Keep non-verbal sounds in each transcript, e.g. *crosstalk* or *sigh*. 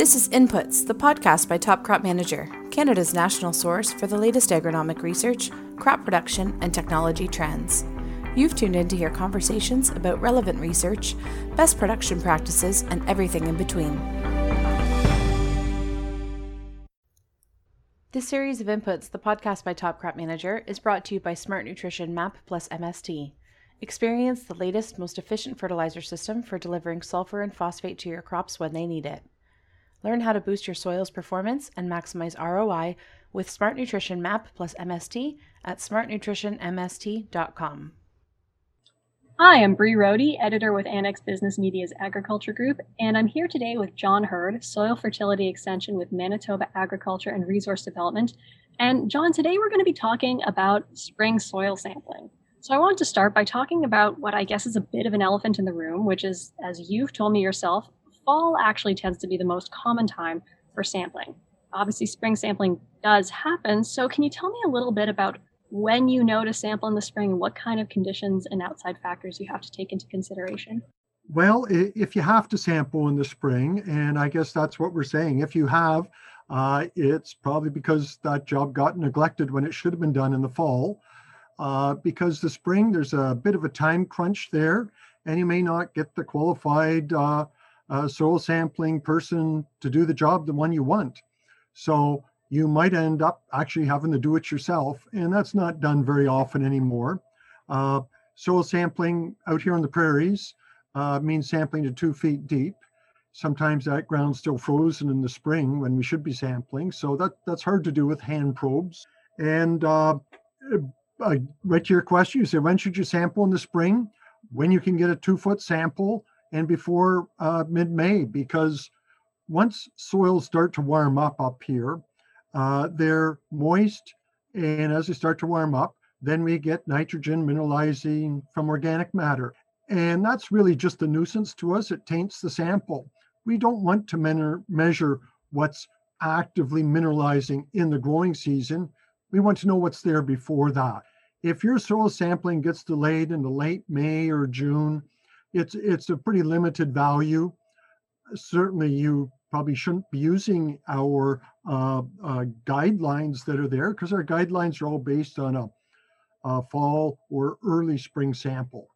This is Inputs, the podcast by Top Crop Manager, Canada's national source for the latest agronomic research, crop production, and technology trends. You've tuned in to hear conversations about relevant research, best production practices, and everything in between. This series of Inputs, the podcast by Top Crop Manager, is brought to you by Smart Nutrition MAP plus MST. Experience the latest, most efficient fertilizer system for delivering sulfur and phosphate to your crops when they need it. Learn how to boost your soil's performance and maximize ROI with Smart Nutrition MAP plus MST at smartnutritionmst.com. Hi, I'm Bree Rody, editor with Annex Business Media's Agriculture Group, and I'm here today with John Heard, Soil Fertility Extension with Manitoba Agriculture and Resource Development. And John, today we're going to be talking about spring soil sampling. So I want to start by talking about what I guess is a bit of an elephant in the room, which is, as you've told me yourself, fall actually tends to be the most common time for sampling. Obviously, spring sampling does happen. So can you tell me a little bit about when you know to sample in the spring and what kind of conditions and outside factors you have to take into consideration? Well, if you have to sample in the spring, and I guess that's what we're saying, if you have, uh, it's probably because that job got neglected when it should have been done in the fall uh, because the spring there's a bit of a time crunch there, and you may not get the qualified uh, uh, soil sampling person to do the job, the one you want. So you might end up actually having to do it yourself, and that's not done very often anymore. Uh, soil sampling out here on the prairies uh, means sampling to two feet deep. Sometimes that ground's still frozen in the spring when we should be sampling, so that that's hard to do with hand probes. And uh, uh, right to your question, you said when should you sample in the spring? When you can get a two foot sample and before uh, mid May, because once soils start to warm up up here, uh, they're moist. And as they start to warm up, then we get nitrogen mineralizing from organic matter. And that's really just a nuisance to us. It taints the sample. We don't want to men- measure what's actively mineralizing in the growing season. We want to know what's there before that if your soil sampling gets delayed into late May or June, it's it's a pretty limited value. Certainly, you probably shouldn't be using our uh, uh, guidelines that are there because our guidelines are all based on a, a fall or early spring sample.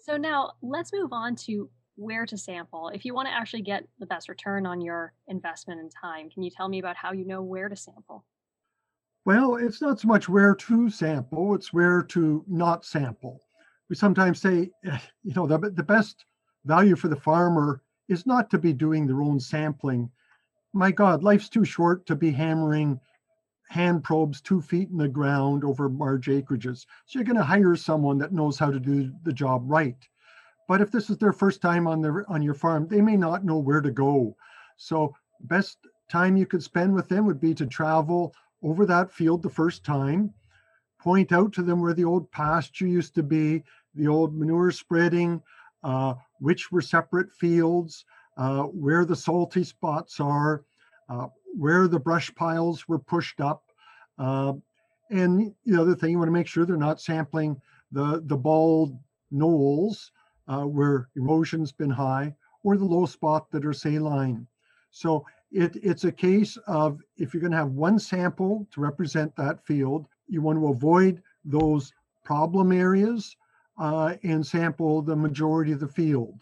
So now let's move on to where to sample. If you want to actually get the best return on your investment and time, can you tell me about how you know where to sample? Well, it's not so much where to sample, it's where to not sample. We sometimes say, eh, you know, the, the best value for the farmer is not to be doing their own sampling. My God, life's too short to be hammering hand probes two feet in the ground over large acreages. So you're going to hire someone that knows how to do the job right. But if this is their first time on their on your farm, they may not know where to go. So best time you could spend with them would be to travel over that field the first time, point out to them where the old pasture used to be, the old manure spreading, uh, which were separate fields, uh, where the salty spots are, uh, where the brush piles were pushed up. Uh, and the other thing, you want to make sure they're not sampling the, the bald knolls uh, where erosion's been high or the low spot that are saline. So it, it's a case of if you're going to have one sample to represent that field, you want to avoid those problem areas uh, and sample the majority of the field.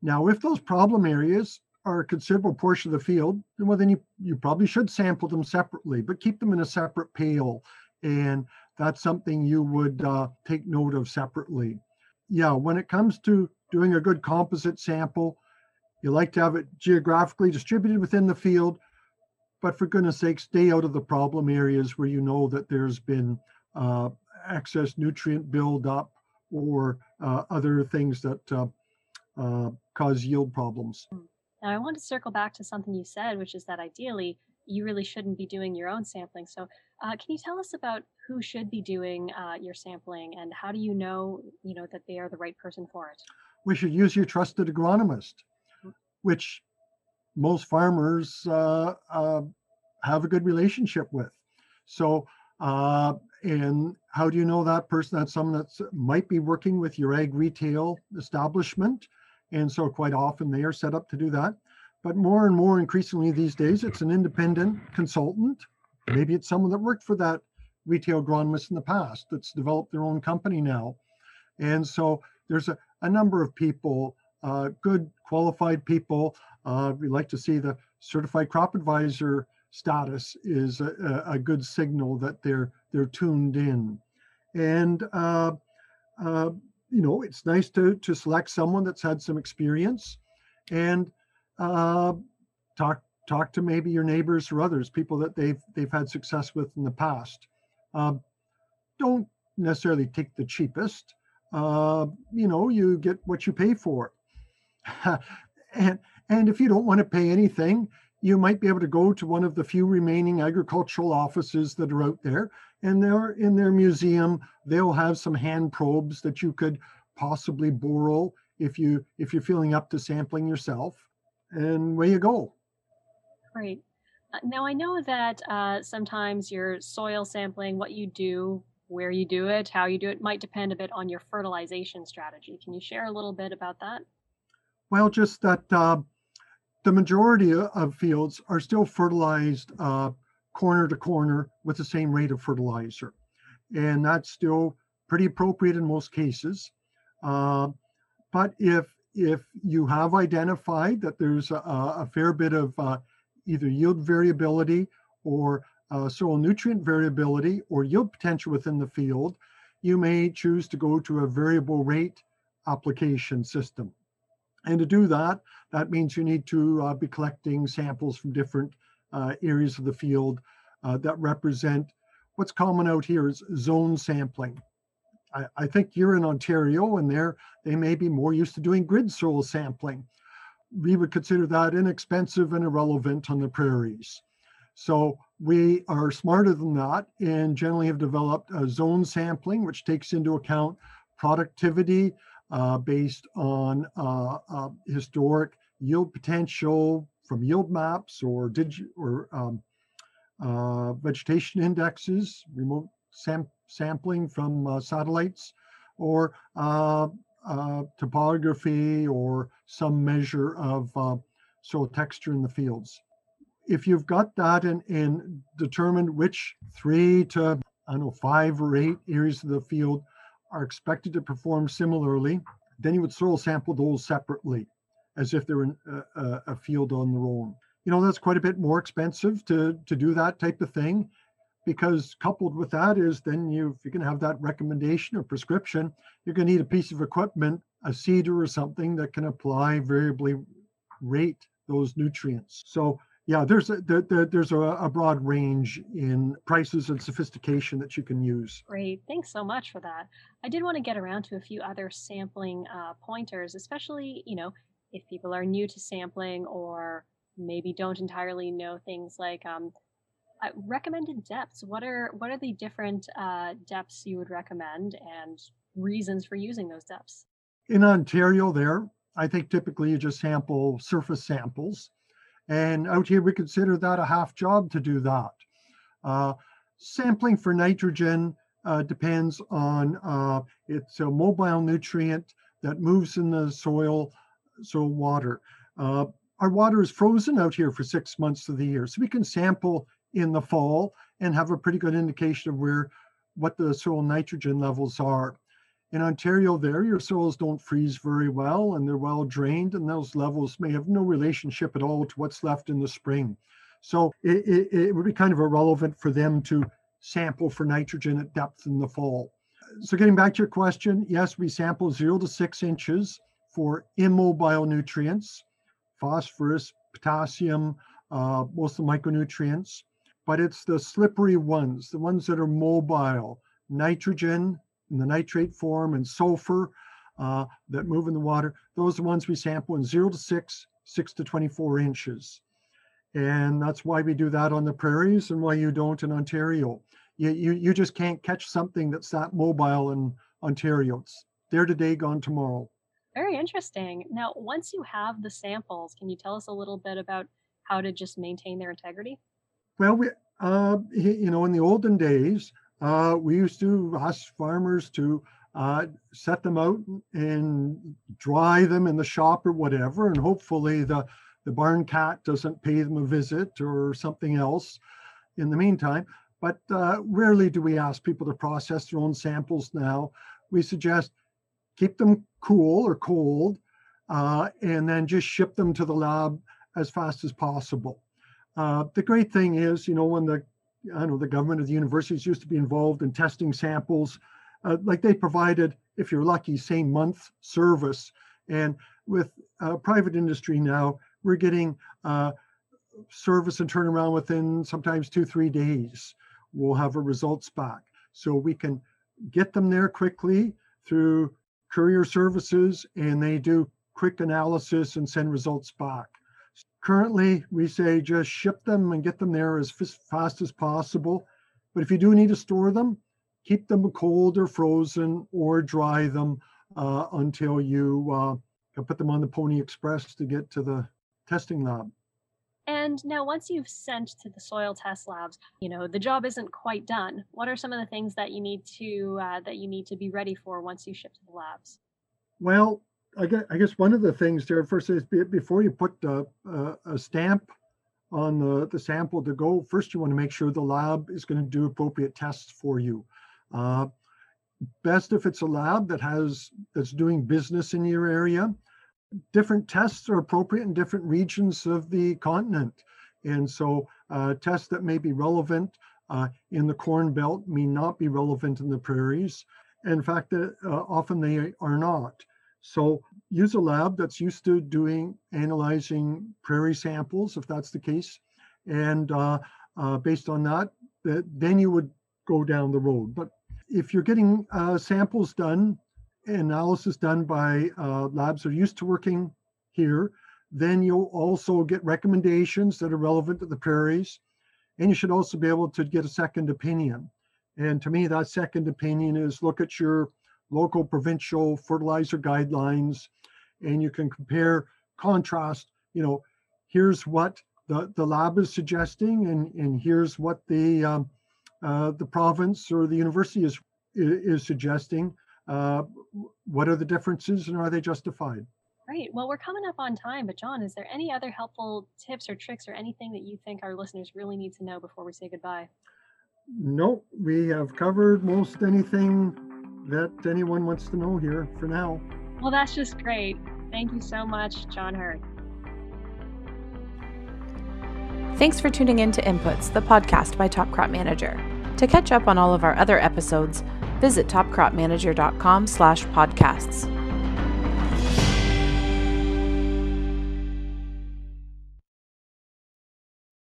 Now, if those problem areas are a considerable portion of the field, well, then you, you probably should sample them separately, but keep them in a separate pail. And that's something you would uh, take note of separately. Yeah, when it comes to doing a good composite sample, you like to have it geographically distributed within the field, but for goodness sake, stay out of the problem areas where you know that there's been uh, excess nutrient buildup or uh, other things that uh, uh, cause yield problems. Now, I want to circle back to something you said, which is that ideally you really shouldn't be doing your own sampling. So, uh, can you tell us about who should be doing uh, your sampling, and how do you know, you know, that they are the right person for it? We should use your trusted agronomist which most farmers uh, uh, have a good relationship with. So, uh, and how do you know that person? That's someone that might be working with your ag retail establishment. And so, quite often, they are set up to do that. but more and more increasingly these days, it's an independent consultant. Maybe it's someone that worked for that retail agronomist in the past that's developed their own company now. And so there's a, a number of people, uh, good qualified people. Uh, we like to see the certified crop advisor status is a, a good signal that they're they're tuned in. And uh, uh, you know, it's nice to to select someone that's had some experience, and uh, talk talk to maybe your neighbors or others, people that they've they've had success with in the past. Um, don't necessarily take the cheapest. Uh, you know, you get what you pay for. *laughs* and and if you don't want to pay anything, you might be able to go to one of the few remaining agricultural offices that are out there, and they're in their museum. They'll have some hand probes that you could possibly borrow if you if you're feeling up to sampling yourself. And where you go. Great. Uh, now I know that uh, sometimes your soil sampling, what you do, where you do it, how you do it, might depend a bit on your fertilization strategy. Can you share a little bit about that? Well, just that uh, the majority of fields are still fertilized uh, corner to corner with the same rate of fertilizer. And that's still pretty appropriate in most cases. Uh, but if if you have identified that there's a, a fair bit of uh, either yield variability or uh, soil nutrient variability or yield potential within the field, you may choose to go to a variable rate application system. And to do that, that means you need to uh, be collecting samples from different uh, areas of the field uh, that represent what's common out here is zone sampling. I, I, think you're in Ontario and there they may be more used to doing grid soil sampling. We would consider that inexpensive and irrelevant on the prairies. So we are smarter than that and generally have developed a zone sampling, which takes into account productivity uh, based on uh, uh, historic yield potential from yield maps or digi- or um, uh, vegetation indexes, remote sam- sampling from uh, satellites, or uh, topography or some measure of soil texture in the fields. If you've got that and, and determined which three to I don't know five or eight areas of the field are expected to perform similarly, then you would soil sample those separately, as if they're in a, a, field on their own. You know that's quite a bit more expensive to to do that type of thing, because coupled with that is then you if you can have that recommendation or prescription, you're going to need a piece of equipment, a seeder or something that can apply variably rate those nutrients. So yeah, there's a, there, there's a, a, broad range in prices and sophistication that you can use. Great, thanks so much for that. I did want to get around to a few other sampling uh, pointers, especially you know if people are new to sampling or maybe don't entirely know things like um, uh, recommended depths. What are what are the different uh, depths you would recommend and reasons for using those depths? In Ontario, there, I think typically you just sample surface samples and out here, we consider that a half job to do that. Uh, sampling for nitrogen uh, depends on uh, it's a mobile nutrient that moves in the soil, so water. Uh, our water is frozen out here for six months of the year, so we can sample in the fall and have a pretty good indication of where what the soil nitrogen levels are. In Ontario, there, your soils don't freeze very well and they're well drained, and those levels may have no relationship at all to what's left in the spring. So it, it, it would be kind of irrelevant for them to sample for nitrogen at depth in the fall. So, getting back to your question, yes, we sample zero to six inches for immobile nutrients, phosphorus, potassium, uh, most of the micronutrients, but it's the slippery ones, the ones that are mobile, nitrogen, in the nitrate form and sulfur uh, that move in the water. Those are the ones we sample in zero to six, six to 24 inches. And that's why we do that on the prairies and why you don't in Ontario. You, you, you just can't catch something that's that mobile in Ontario. It's there today, gone tomorrow. Very interesting. Now, once you have the samples, can you tell us a little bit about how to just maintain their integrity? Well, we, uh, you know, in the olden days, uh, we used to ask farmers to uh, set them out and dry them in the shop or whatever, and hopefully the the barn cat doesn't pay them a visit or something else in the meantime. But uh, rarely do we ask people to process their own samples now. We suggest keep them cool or cold uh, and then just ship them to the lab as fast as possible. Uh, the great thing is, you know, when the I know the government of the universities used to be involved in testing samples, uh, like they provided, if you're lucky, same month service. And with uh, private industry now, we're getting uh, service and turnaround within sometimes two, three days. We'll have our results back. So we can get them there quickly through courier services and they do quick analysis and send results back. Currently, we say just ship them and get them there as fast as possible. But if you do need to store them, keep them cold or frozen or dry them uh, until you uh, put them on the Pony Express to get to the testing lab. And now, once you've sent to the soil test labs, you know the job isn't quite done. What are some of the things that you need to uh, that you need to be ready for once you ship to the labs? Well, I guess, I guess one of the things there first is before you put a, a, a stamp on the, the sample to go, first you want to make sure the lab is going to do appropriate tests for you. Uh, best if it's a lab that has that's doing business in your area. Different tests are appropriate in different regions of the continent. And so uh, tests that may be relevant uh, in the Corn Belt may not be relevant in the prairies. In fact, uh, often they are not. So use a lab that's used to doing analyzing prairie samples, if that's the case. And uh, uh, based on that, that, then you would go down the road. But if you're getting uh, samples done, analysis done by uh, labs that are used to working here, then you'll also get recommendations that are relevant to the prairies. And you should also be able to get a second opinion. And to me, that second opinion is look at your local provincial fertilizer guidelines and you can compare contrast you know here's what the, the lab is suggesting and, and here's what the um, uh, the province or the university is is suggesting uh, what are the differences and are they justified Great. Well, we're coming up on time, but John, is there any other helpful tips or tricks or anything that you think our listeners really need to know before we say goodbye? Nope. we have covered most anything that anyone wants to know here for now. Well, that's just great. Thank you so much, John Heard. Thanks for tuning in to Inputs, the podcast by Top Crop Manager. To catch up on all of our other episodes, visit topcropmanager.com slash podcasts.